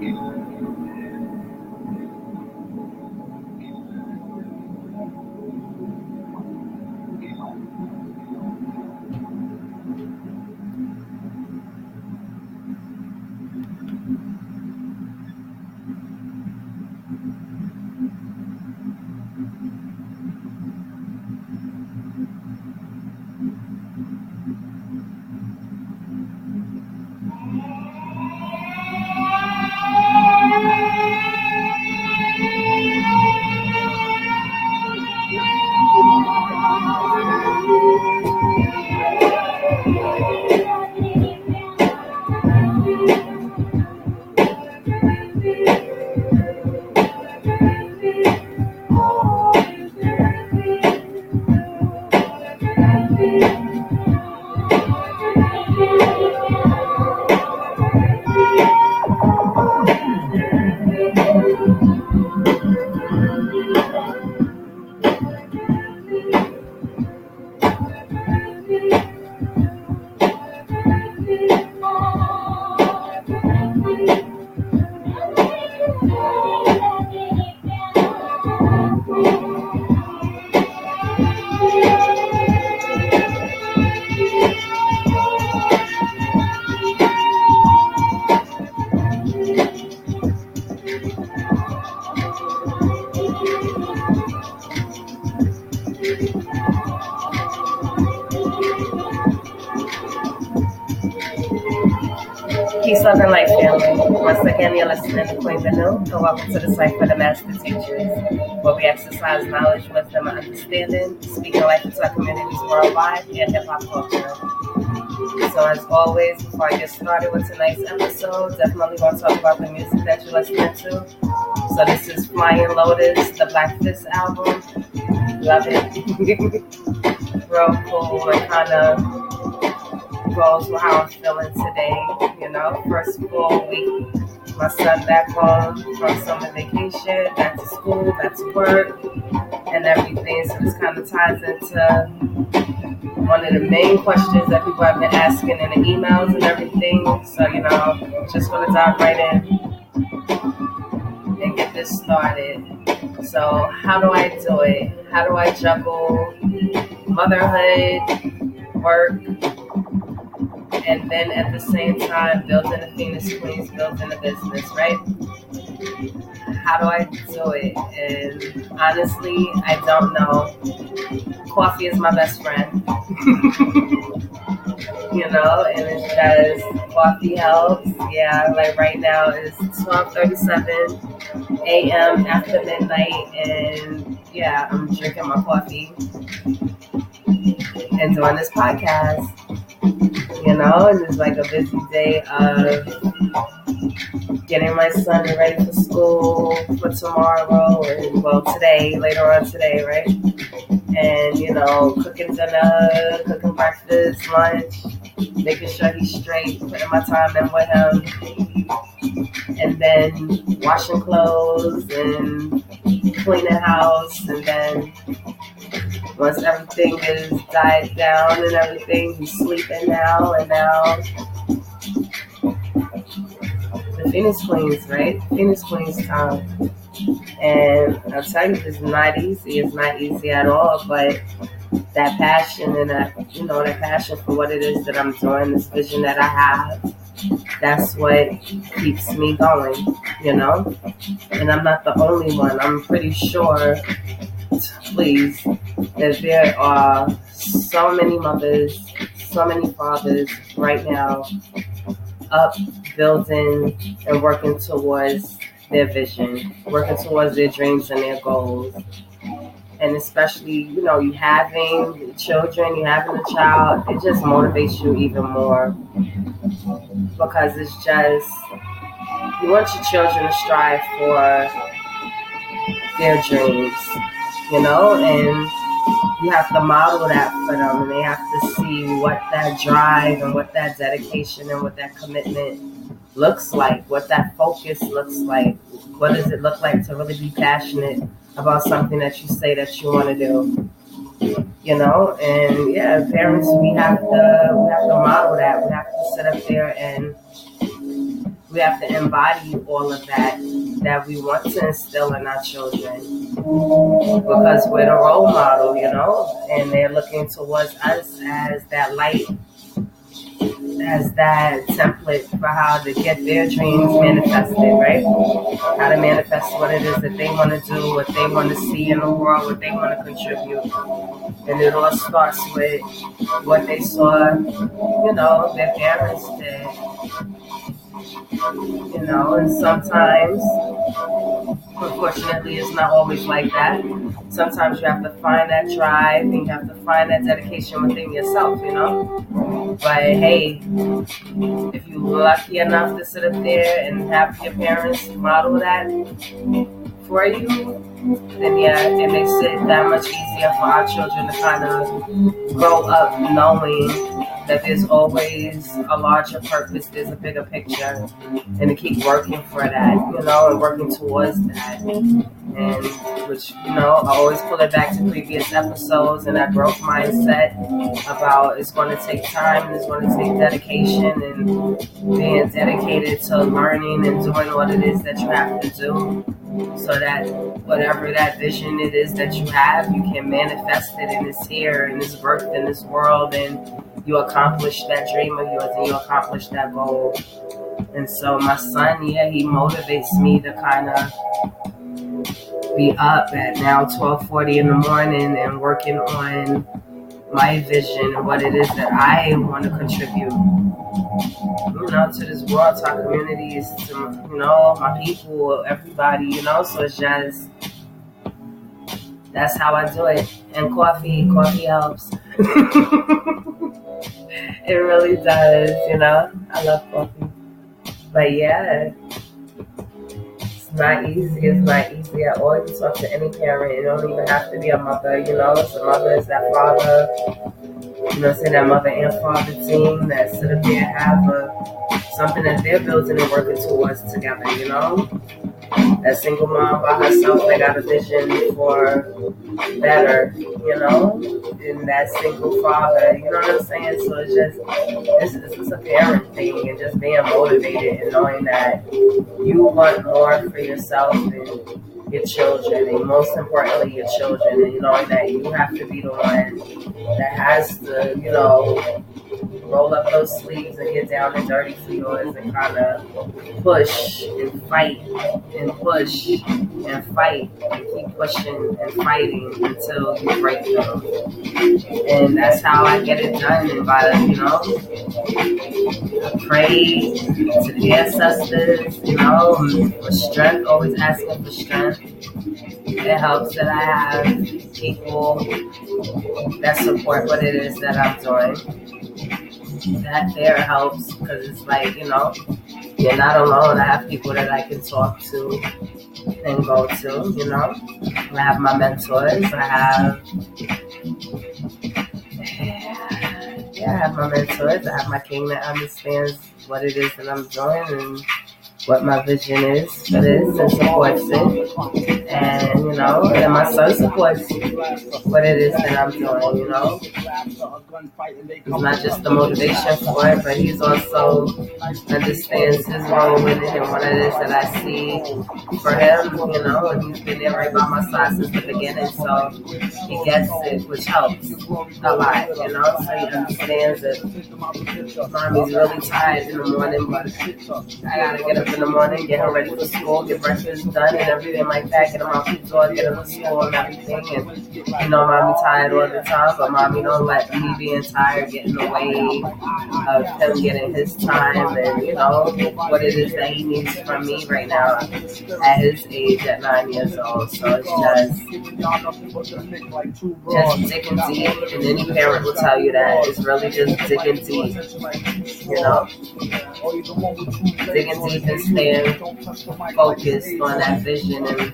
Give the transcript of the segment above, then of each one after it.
Peace, Welcome to the site for the Master Teachers, where we exercise knowledge, wisdom, and understanding, speaking life into our communities worldwide and hip hop culture. So, as always, before I get started with tonight's episode, definitely want to talk about the music that you're listening to. So, this is Flying Lotus, the Black Fist album. Love it. Real cool and kind of goes with how I'm feeling today. You know, first full week, my son back home from summer vacation, back to school, back to work, and everything. So this kind of ties into one of the main questions that people have been asking in the emails and everything. So you know, just want to dive right in and get this started. So how do I do it? How do I juggle motherhood, work, and then at the same time building a Phoenix Queens, building a business, right? How do I do it? And honestly, I don't know. Coffee is my best friend. you know, and it's just coffee helps. Yeah, like right now it's 12:37 a.m. after midnight, and yeah, I'm drinking my coffee and doing this podcast you know, and it's like a busy day of getting my son ready for school for tomorrow and well today, later on today, right? And you know, cooking dinner, cooking breakfast, lunch, making sure he's straight, putting my time in with him, and then washing clothes and cleaning house, and then once everything is died down and everything, he's sleeping now, and now the Phoenix Queens, right? Phoenix Queens time. And I'll tell you, it's not easy. It's not easy at all, but that passion and that, you know, that passion for what it is that I'm doing, this vision that I have, that's what keeps me going, you know? And I'm not the only one. I'm pretty sure please, that there are so many mothers, so many fathers right now up building and working towards their vision, working towards their dreams and their goals. And especially, you know, you having children, you having a child, it just motivates you even more because it's just, you want your children to strive for their dreams you know, and you have to model that for them, and they have to see what that drive and what that dedication and what that commitment looks like, what that focus looks like. What does it look like to really be passionate about something that you say that you want to do? You know, and yeah, parents, we have to we have to model that. We have to sit up there and we have to embody all of that that we want to instill in our children. Because we're the role model, you know, and they're looking towards us as that light, as that template for how to get their dreams manifested, right? How to manifest what it is that they want to do, what they want to see in the world, what they want to contribute. And it all starts with what they saw, you know, their parents did you know, and sometimes, unfortunately, it's not always like that. Sometimes you have to find that drive and you have to find that dedication within yourself, you know. But hey, if you're lucky enough to sit up there and have your parents model that for you, then yeah, it makes it that much easier for our children to kind of grow up knowing that there's always a larger purpose, there's a bigger picture, and to keep working for that, you know, and working towards that. And which, you know, I always pull it back to previous episodes and that growth mindset about it's going to take time and it's going to take dedication and being dedicated to learning and doing what it is that you have to do so that whatever that vision it is that you have, you can manifest it and it's here and it's birthed in this world and you accomplish that dream of yours and you accomplish that goal. And so my son, yeah, he motivates me to kind of be up at now 12:40 in the morning and working on my vision and what it is that I want to contribute, you know, to this world, to our communities, to you know my people, everybody, you know. So it's just that's how I do it. And coffee, coffee helps. it really does, you know. I love coffee. But yeah, not easy. It's not easy at all. You talk to any parent. It don't even have to be a mother, you know. So mother is that father. You know, say that mother and father team that sit up there have a, something that they're building and working towards together, you know a single mom by herself that got a vision for better, you know, and that single father, you know what I'm saying? So it's just, it's, it's just a parent thing and just being motivated and knowing that you want more for yourself and your children, and most importantly, your children, and knowing that you have to be the one that has to, you know, roll up those sleeves and get down and dirty for yours and kind of push and fight and push and fight and keep pushing and fighting until you break them. And that's how I get it done. And by, you know, pray to the ancestors, you know, for strength, always asking for strength. It helps that I have people that support what it is that I'm doing that there helps because it's like, you know, you're not alone. I have people that I can talk to and go to, you know. I have my mentors. I have, yeah, I have my mentors. I have my king that understands what it is that I'm doing and what my vision is for this and supports it. And, you know, and my son supports what it is that I'm doing, you know. He's not just the motivation for it, but he's also understands his role in it and what it is that I see for him, you know, and he's been there right by my side since the beginning, so he gets it, which helps a lot, you know, so he understands that mommy's really tired in the morning, but I gotta get up in the morning, get her ready for school, get breakfast done and everything like that, get him out the door, get him to school and everything. And you know, mommy tired all the time, but mommy don't let me being tired get in the way of him getting his time and you know what it is that he needs from me right now at his age at nine years old. So it's just just digging deep, and any parent will tell you that it's really just digging deep. You know, digging deep and staying focused on that vision and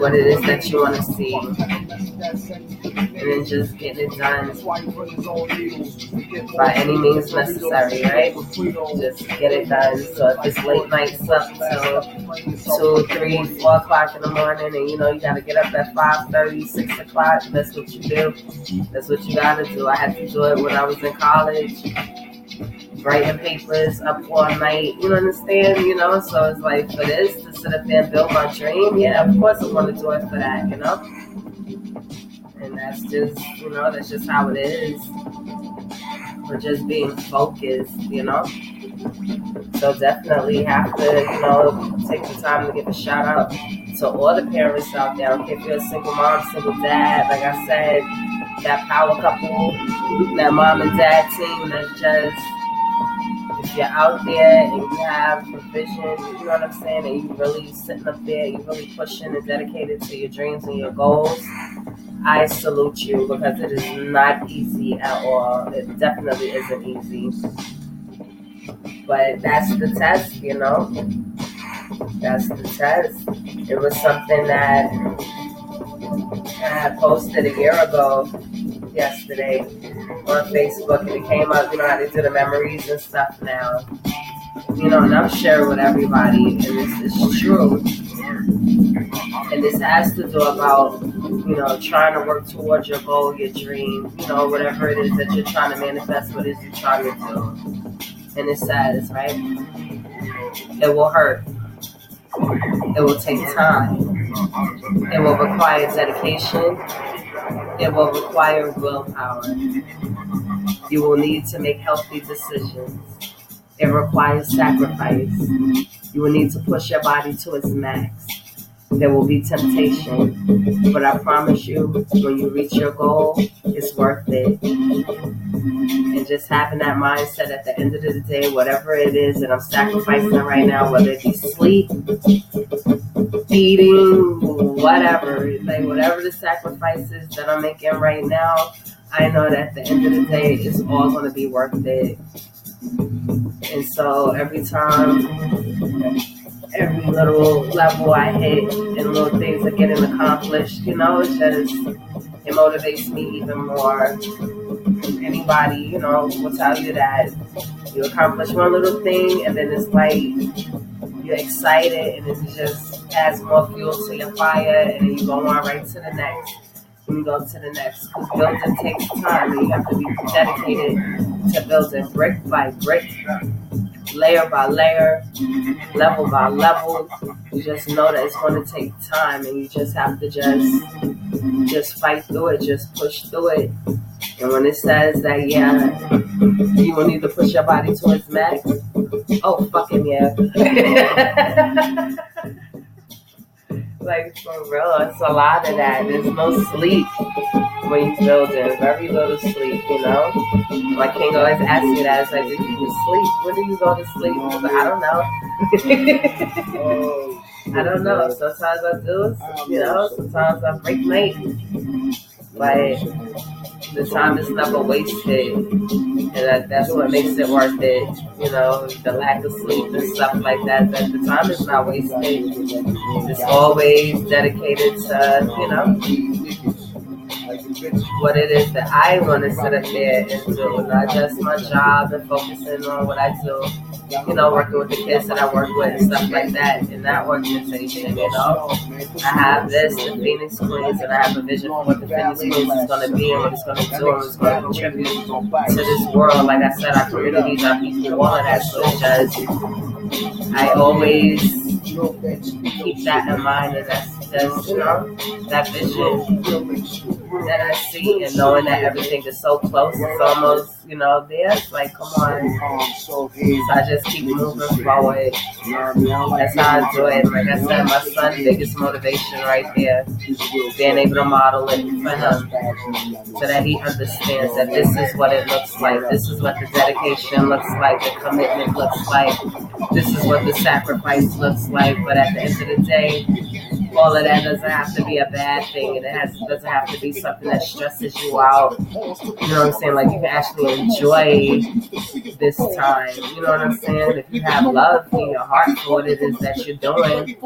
what it is that you want to see, and then just getting it done by any means necessary, right? Just get it done. So if it's late nights up till two, three, four o'clock in the morning, and you know you gotta get up at five thirty, six o'clock, that's what you do. That's what you gotta do. I had to do it when I was in college writing papers up all night. You understand? You know, so it's like for this to sit up there and build my dream. Yeah, of course I want to do it for that. You know, and that's just you know that's just how it is. For just being focused, you know. So definitely have to, you know, take the time to give a shout out to all the parents out there. I if you're a single mom, single dad. Like I said, that power couple, that mom and dad team that's just you're out there and you have a vision, you know what I'm saying, and you're really sitting up there, You're really pushing and dedicated to your dreams and your goals, I salute you because it is not easy at all. It definitely isn't easy. But that's the test, you know. That's the test. It was something that I posted a year ago yesterday on Facebook and it came up, you know, they do the memories and stuff now. You know, and I'm sharing with everybody, and this is true. And this has to do about, you know, trying to work towards your goal, your dream, you know, whatever it is that you're trying to manifest, what it is you're trying to do. And it says, right? It will hurt. It will take time. It will require dedication. It will require willpower. You will need to make healthy decisions. It requires sacrifice. You will need to push your body to its max. There will be temptation, but I promise you, when you reach your goal, it's worth it. And just having that mindset at the end of the day, whatever it is that I'm sacrificing right now, whether it be sleep, eating, whatever, like whatever the sacrifices that I'm making right now, I know that at the end of the day, it's all going to be worth it. And so every time, every little level I hit and little things are getting accomplished, you know, it's just, it motivates me even more. Anybody, you know, will tell you that you accomplish one little thing and then it's like you're excited and it just adds more fuel to your fire and then you go on right to the next and you go to the next. Because building takes time and you have to be dedicated to building brick by brick, layer by layer, level by level. You just know that it's going to take time and you just have to just just fight through it, just push through it. And when it says that, yeah, you will need to push your body towards max, oh, fucking yeah. like, for real, it's a lot of that. There's no sleep you're building, very little sleep, you know? My king always asks me that. It's like, do you sleep? When do you go to sleep? But I don't know. I don't know. Sometimes I do, you know, sometimes I break late. But the time is never wasted. And that, that's what makes it worth it. You know, the lack of sleep and stuff like that. That the time is not wasted. It's always dedicated to, you know, what it is that I want to sit up there and do, not just my job and focusing on what I do. You know, working with the kids that I work with and stuff like that in that organization. You know, I have this, the Phoenix Queens, and I have a vision for what the Phoenix Queens is going to be and what it's going to do and what it's going to contribute to this world. Like I said, our communities, our people, all of that. So just, I always keep that in mind, and that's just, you know, that vision that I see, and knowing that everything is so close, it's almost, you know, there. Like, come on. So I just keep moving forward. That's how I do it. Like I said, my son's biggest motivation right there, being able to model it for him, so that he understands that this is what it looks like. This is what the dedication looks like. The commitment looks like. This is what the sacrifice looks like. But at the end of the day, all of that doesn't have to be a bad thing, and it has doesn't have to be something that stresses you out. You know what I'm saying? Like you can actually enjoy this time. You know what I'm saying? If you have love in your heart for what it is that you're doing,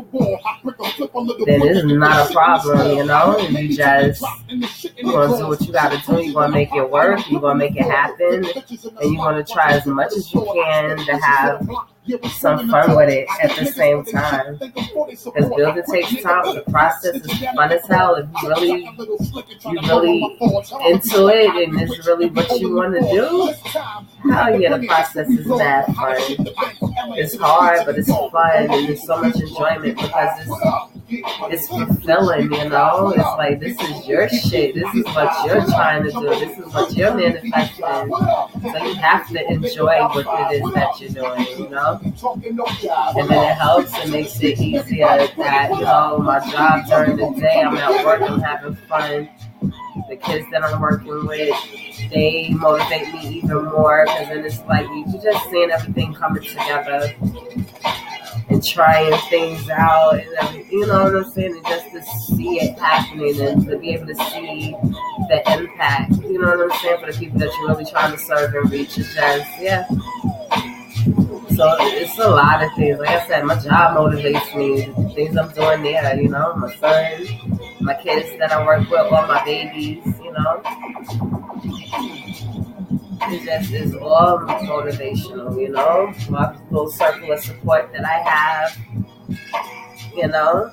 then it is not a problem. You know, you just you're gonna do what you gotta do. You're gonna make it work. You're gonna make it happen, and you're gonna try as much as you can to have some fun with it at the same time. Because building takes time. The process is fun as hell. If you really, you really into it and it's really what you want to do, hell yeah, the process is that fun. It's hard, but it's fun and there's so much enjoyment because it's it's fulfilling, you know? It's like this is your shit. This is what you're trying to do. This is what you're manifesting. So you have to enjoy what it is that you're doing, you know? And then it helps and makes it easier that, you know, my job during the day, I'm at work, I'm having fun. The kids that I'm working with, they motivate me even more because then it's like you just seeing everything coming together and trying things out and everything, you know what I'm saying? And just to see it happening and to be able to see the impact, you know what I'm saying, for the people that you're really trying to serve and reach. It's just, yeah. So it's a lot of things. Like I said, my job motivates me. The things I'm doing there, you know, my son, my kids that I work with, all my babies, you know. It just is all motivational, you know. My little circle of support that I have, you know.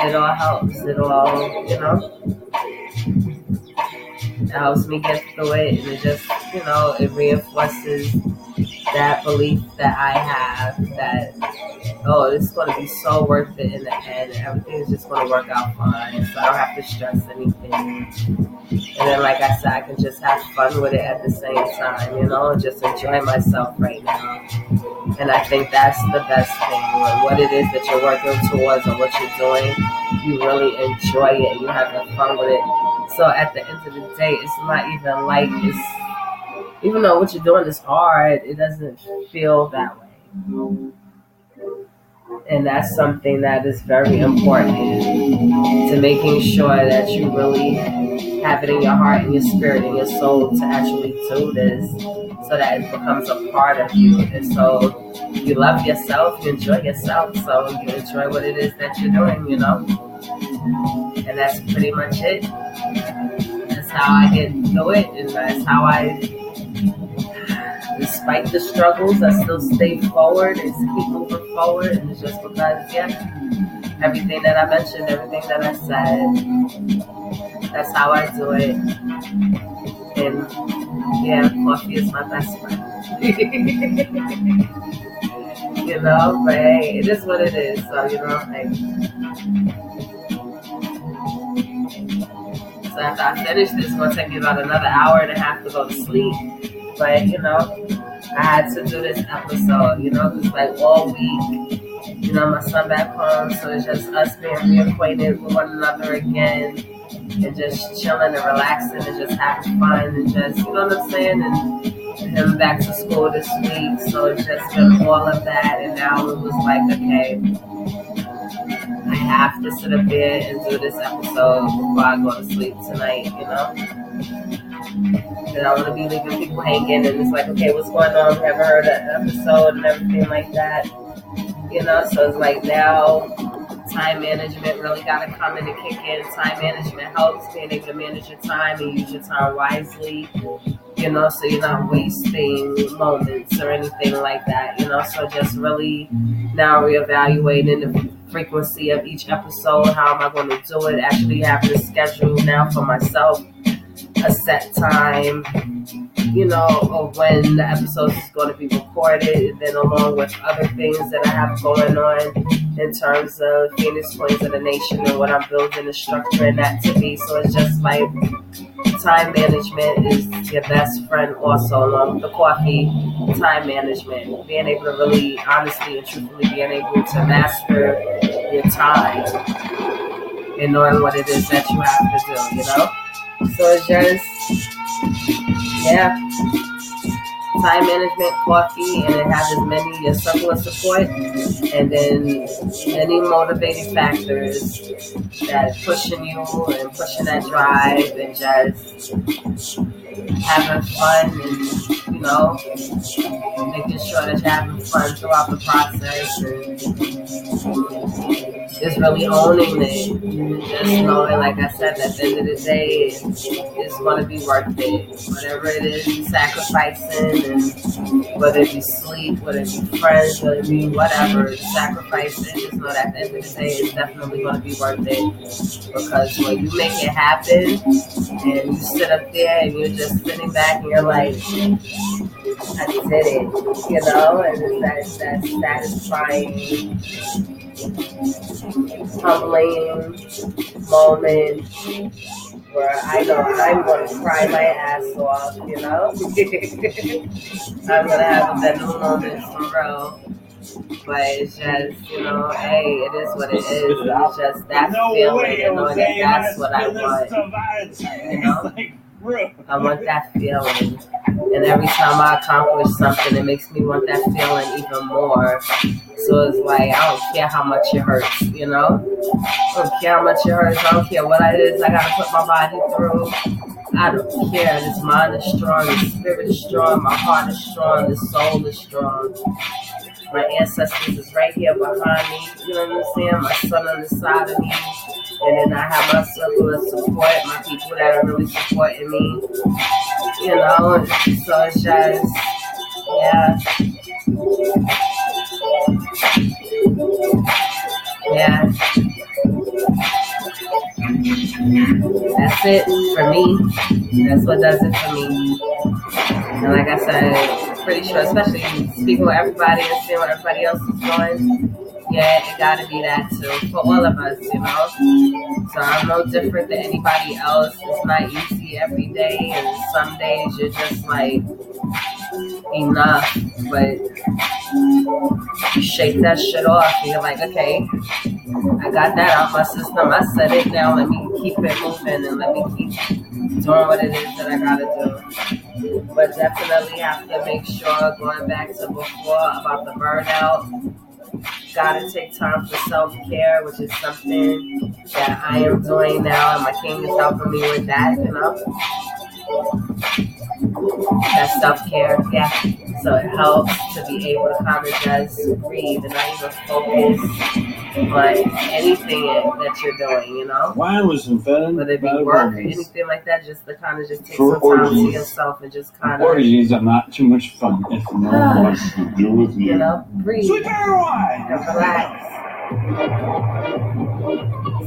It all helps. It all, you know. It helps me get through it, and it just, you know, it reinforces that belief that I have that oh, it's going to be so worth it in the end. Everything is just going to work out fine, so I don't have to stress anything. And then, like I said, I can just have fun with it at the same time, you know, just enjoy myself right now. And I think that's the best thing. When what it is that you're working towards or what you're doing, you really enjoy it. You have fun with it. So at the end of the day, it's not even like it's even though what you're doing is hard, it doesn't feel that way. And that's something that is very important to making sure that you really have it in your heart and your spirit and your soul to actually do this so that it becomes a part of you. And so you love yourself, you enjoy yourself, so you enjoy what it is that you're doing, you know? And that's pretty much it. That's how I get through it, and that's how I despite the struggles, I still stay forward and keep moving forward. And it's just because, yeah, everything that I mentioned, everything that I said, that's how I do it. And yeah, coffee is my best friend. you know, but hey, it is what it is. So, you know, like. So after I finish this, it's gonna take me about another hour and a half to go to sleep. But you know, I had to do this episode. You know, it's like all week. You know, my son back home, so it's just us being reacquainted with one another again, and just chilling and relaxing and just having fun and just you know what I'm saying and him back to school this week. So it's just been all of that, and now it was like okay. I have to sit up there and do this episode before I go to sleep tonight, you know? And I want to be leaving people hanging, and it's like, okay, what's going on? Haven't heard an episode and everything like that. You know, so it's like now time management really got to come in and kick in. Time management helps being able to manage your time and use your time wisely. You know, so you're not wasting moments or anything like that. You know, so just really now reevaluating the frequency of each episode. How am I going to do it? Actually, having a schedule now for myself a set time, you know, of when the episode is going to be recorded, and then along with other things that I have going on in terms of Phoenix Queens of the Nation and what I'm building and structuring that to be. So it's just like time management is your best friend also along the coffee time management being able to really honestly and truthfully being able to master your time and knowing what it is that you have to do you know so it's just, yeah, time management, coffee, and it has as many your circle of support, and then many motivating factors that pushing you and pushing that drive and just having fun and you know making sure that you're having fun throughout the process and just really owning it. Just knowing, like I said, at the end of the day, it's, it's going to be worth it. Whatever it is, you sacrificing, and whether it be sleep, whether it be friends, whether it be whatever, sacrificing, just know that at the end of the day, it's definitely going to be worth it. Because when you make it happen, and you sit up there and you're just sitting back and you're like, I did it, you know, and that's that satisfying, humbling moment where I know I'm going to cry my ass off, you know. I'm going to have a better moment for real. But it's just, you know, hey, it is what it is. It's just that feeling and knowing that that's what I want. You know? I want that feeling. And every time I accomplish something, it makes me want that feeling even more. So it's like, I don't care how much it hurts, you know? I don't care how much it hurts. I don't care what it is I gotta put my body through. I don't care. This mind is strong, the spirit is strong, my heart is strong, the soul is strong. My ancestors is right here behind me. You know what I'm saying? My son on the side of me. And then I have my circle support, my people that are really supporting me. You know, so it's just, yeah. Yeah. That's it for me. That's what does it for me. And like I said, pretty sure, especially speaking with everybody and seeing what everybody else is doing, yeah, it gotta be that too for all of us, you know. So I'm no different than anybody else. It's not easy every day, and some days you're just like enough, but you shake that shit off. And you're like, okay, I got that out my system. I set it now. Let me keep it moving and let me keep doing what it is that I gotta do. But definitely have to make sure, going back to before about the burnout gotta take time for self care, which is something that I am doing now, and my king is helping me with that, you know. That self care, yeah. So it helps to be able to kind of just breathe and not even focus on anything that you're doing, you know? Why was invented? Whether it be work or anything like that, just to kind of just take some time to yourself and just kind of. Orgies are not too much fun if no one wants to do with you. You know, breathe. And relax.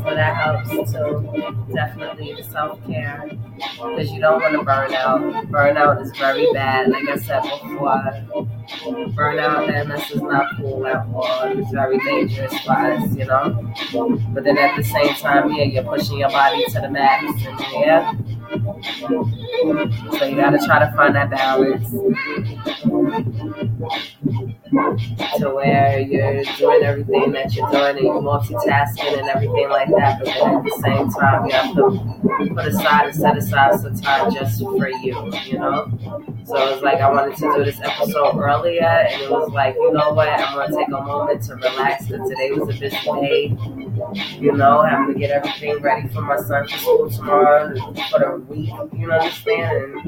So that helps too. Definitely the self care because you don't want to burn out. Burnout is very bad. Like I said before, burnout MS is not cool at all. It's very dangerous for us, you know. But then at the same time, yeah, you're pushing your body to the max, and yeah. So you gotta try to find that balance to where you're doing everything that you're doing and you're multitasking and everything like that, but then at the same time you have to put aside and set aside some time just for you, you know? So it was like I wanted to do this episode earlier and it was like, you know what, I'm gonna take a moment to relax because today was a busy day. You know, having to get everything ready for my son for school tomorrow for the week, you know understand? And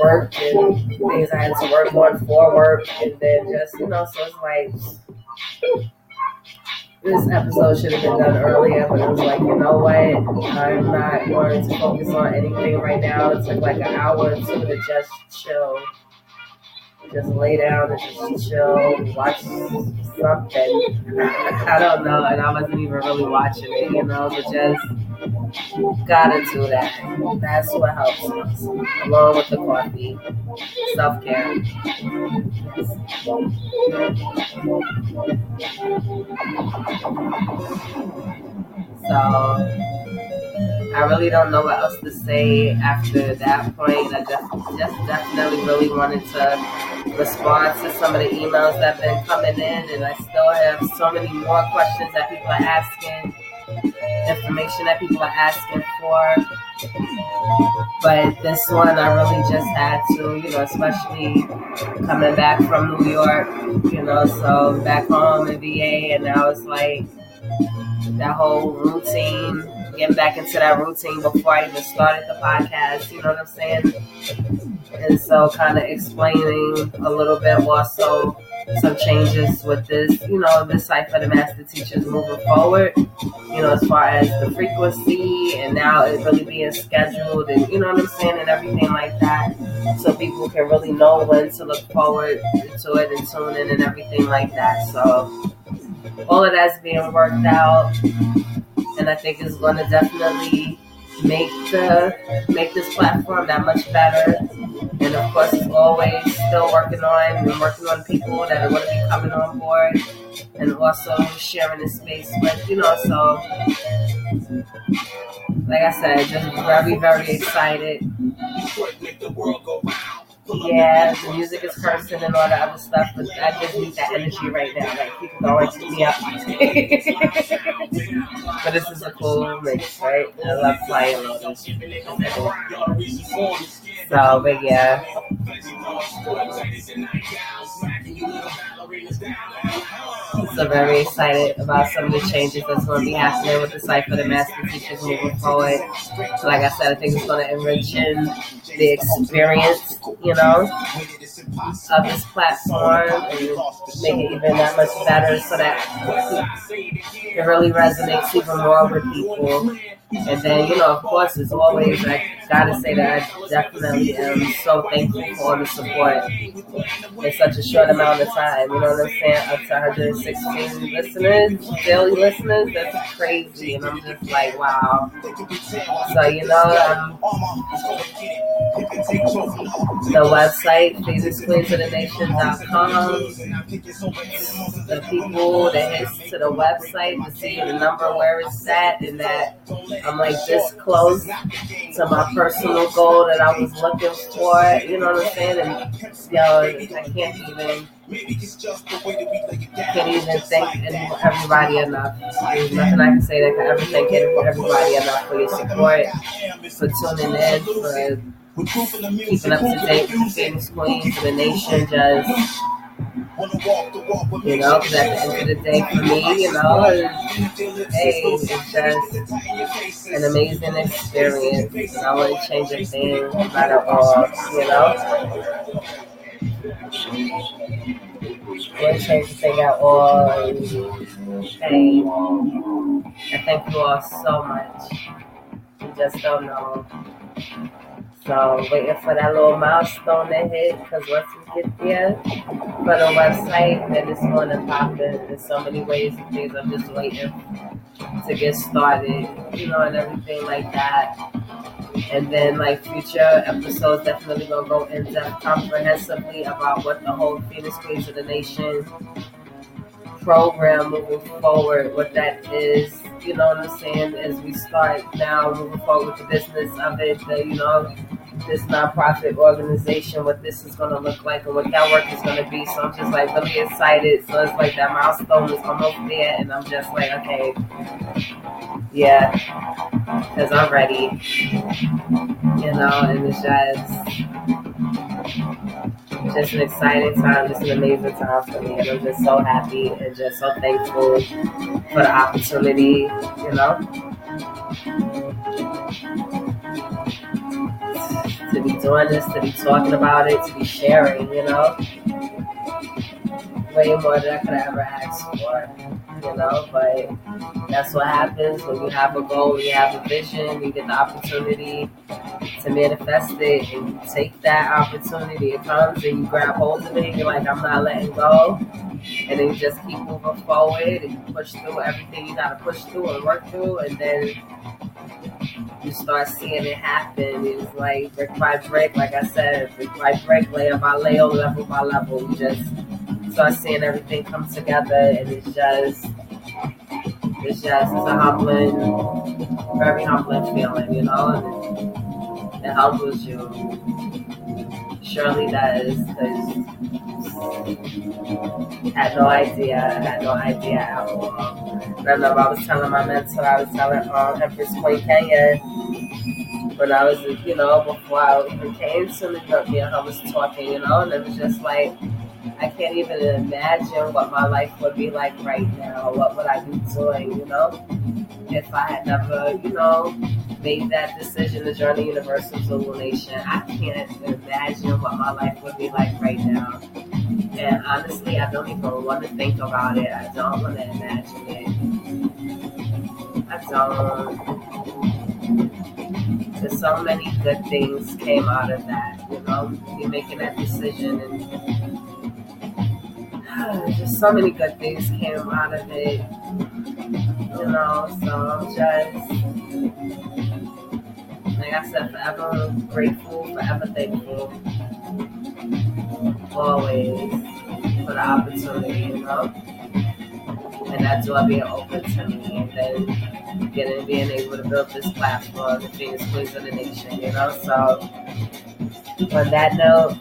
work and things I had to work on for work and then just, you know, so it's like this episode should have been done earlier, but it was like, you know what? I'm not going to focus on anything right now. It took like an hour or two to just chill. Just lay down and just chill, watch something. I don't know, and I wasn't even really watching it, you know, but just Gotta do that. That's what helps us, along with the coffee. Self care. So I really don't know what else to say after that point. I just, just definitely really wanted to respond to some of the emails that have been coming in, and I still have so many more questions that people are asking information that people are asking for. But this one, I really just had to, you know, especially coming back from New York, you know, so back home in VA, and I was like that whole routine, getting back into that routine before I even started the podcast, you know what I'm saying? And so, kind of explaining a little bit also some changes with this, you know, this site for the master teachers moving forward, you know, as far as the frequency and now it really being scheduled and, you know what I'm saying, and everything like that. So people can really know when to look forward to it and tune in and everything like that. So all of that's being worked out. And I think it's going to definitely make the make this platform that much better. And of course, always still working on and working on people that are going to be coming on board, and also sharing the space with you know. So, like I said, just very very excited. Yeah, the music is cursing and all the other stuff, but I just need that energy right now. Like keep going to me up. but this is a cool mix, right? I love Lotus. So, but yeah. So very excited about some of the changes that's going to be happening with the site for the master teachers moving forward. So like I said, I think it's going to enrich the experience, you know, of this platform and make it even that much better so that it really resonates even more with people. And then, you know, of course, as always, I gotta say that I definitely am so thankful for all the support in such a short amount of time. You know what I'm saying? Up to 116 listeners, daily listeners, that's crazy. And I'm just like, wow. So, you know, um, the website, phoenixqueensofthenation.com, the people that hits to the website to see the number where it's at and that I'm like this close to my personal goal that I was looking for. You know what I'm saying? And yo, I can't even can't even thank everybody enough. There's nothing I can say that can ever thank everybody enough for your support, for tuning in, for keeping up to date with of the nation. Just you know, because at the end of the day, for me, you know, hey, it's just an amazing experience. And I wouldn't change a thing about it all, you know. Wouldn't change a thing at all. Hey, I thank you all so much. You just don't know. So waiting for that little milestone to hit because once get there for the website, then it's going to pop in. So many ways and things. I'm just waiting to get started, you know, and everything like that. And then like future episodes definitely gonna go in depth comprehensively about what the whole Phoenix Queens of the Nation program moving forward, what that is, you know what I'm saying, as we start now moving forward with the business of it, the, you know, this nonprofit organization, what this is going to look like and what that work is going to be. So I'm just like really excited. So it's like that milestone is almost there, and I'm just like, okay, yeah, because I'm ready, you know, and it's just. Just an exciting time, just an amazing time for me, and I'm just so happy and just so thankful for the opportunity, you know to be doing this, to be talking about it, to be sharing, you know. Way more than I could ever asked for, you know, but that's what happens when you have a goal, you have a vision, you get the opportunity to manifest it, and you take that opportunity, it comes and you grab hold of it, you're like, I'm not letting go. And then you just keep moving forward and you push through everything you gotta push through and work through, and then you start seeing it happen. It's like brick by brick, like I said, brick by brick, layer by layer, level by level. You just start seeing everything come together, and it's just, it's just, it's a humbling, very humbling feeling, you know, and it, it humbles you. Surely does, because had no idea, I had no idea at all. Remember, I was telling my mentor, I was telling um, Empress Queen Kenya when I was, you know, before I even came to New York, her was talking, you know, and it was just like, I can't even imagine what my life would be like right now. What would I be doing, you know, if I had never, you know, made that decision to join the Universal Zulu Nation, I can't imagine what my life would be like right now. And honestly, I don't even want to think about it. I don't want to imagine it. I don't. There's so many good things came out of that, you know, you making that decision and so many good things came out of it. You know, so I'm just like I said, forever grateful, forever thankful. Always for the opportunity, you know. And that door being open to me and then getting being able to build this platform, the Phoenix Queens of the Nation, you know. So on that note,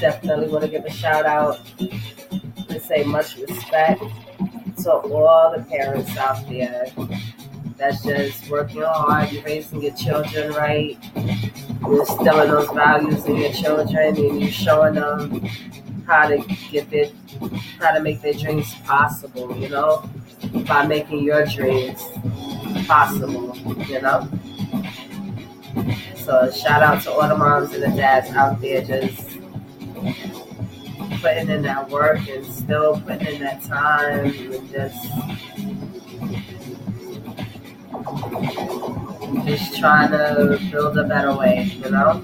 definitely want to give a shout out and say much respect to all the parents out there that's just working hard, you're raising your children right, you're instilling those values in your children, and you're showing them how to get their, how to make their dreams possible, you know, by making your dreams possible, you know. So shout out to all the moms and the dads out there just putting in that work and still putting in that time and just just trying to build a better way, you know,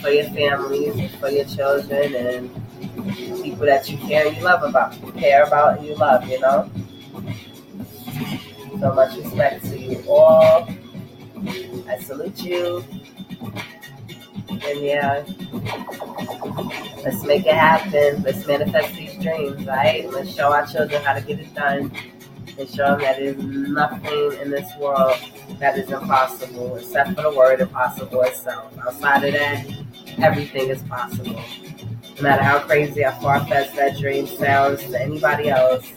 for your families, for your children, and people that you care and you love about, you care about and you love, you know. So much respect to you all. I salute you. And yeah, let's make it happen. Let's manifest these dreams, right? Let's show our children how to get it done and show them that there's nothing in this world that is impossible except for the word impossible itself. Outside of that, everything is possible. No matter how crazy or far fetched that dream sounds to anybody else,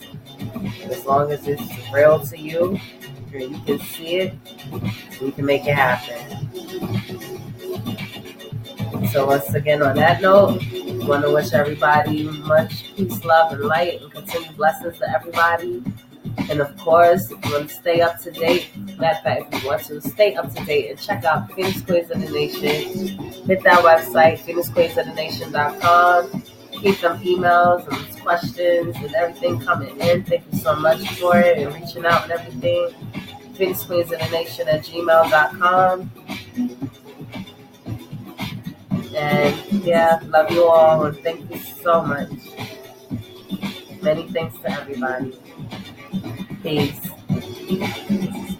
as long as it's real to you, and you can see it, you can make it happen. So once again, on that note, want to wish everybody much peace, love, and light, and continued blessings to everybody. And of course, you want to stay up to date, matter fact, if you want to stay up to date and check out Phoenix Queens of the Nation, hit that website, phoenixqueensofthenation.com. Keep them emails and questions and everything coming in. Thank you so much for it and reaching out and everything. Phoenix Queens of the Nation at gmail.com. And yeah, love you all and thank you so much. Many thanks to everybody. Peace.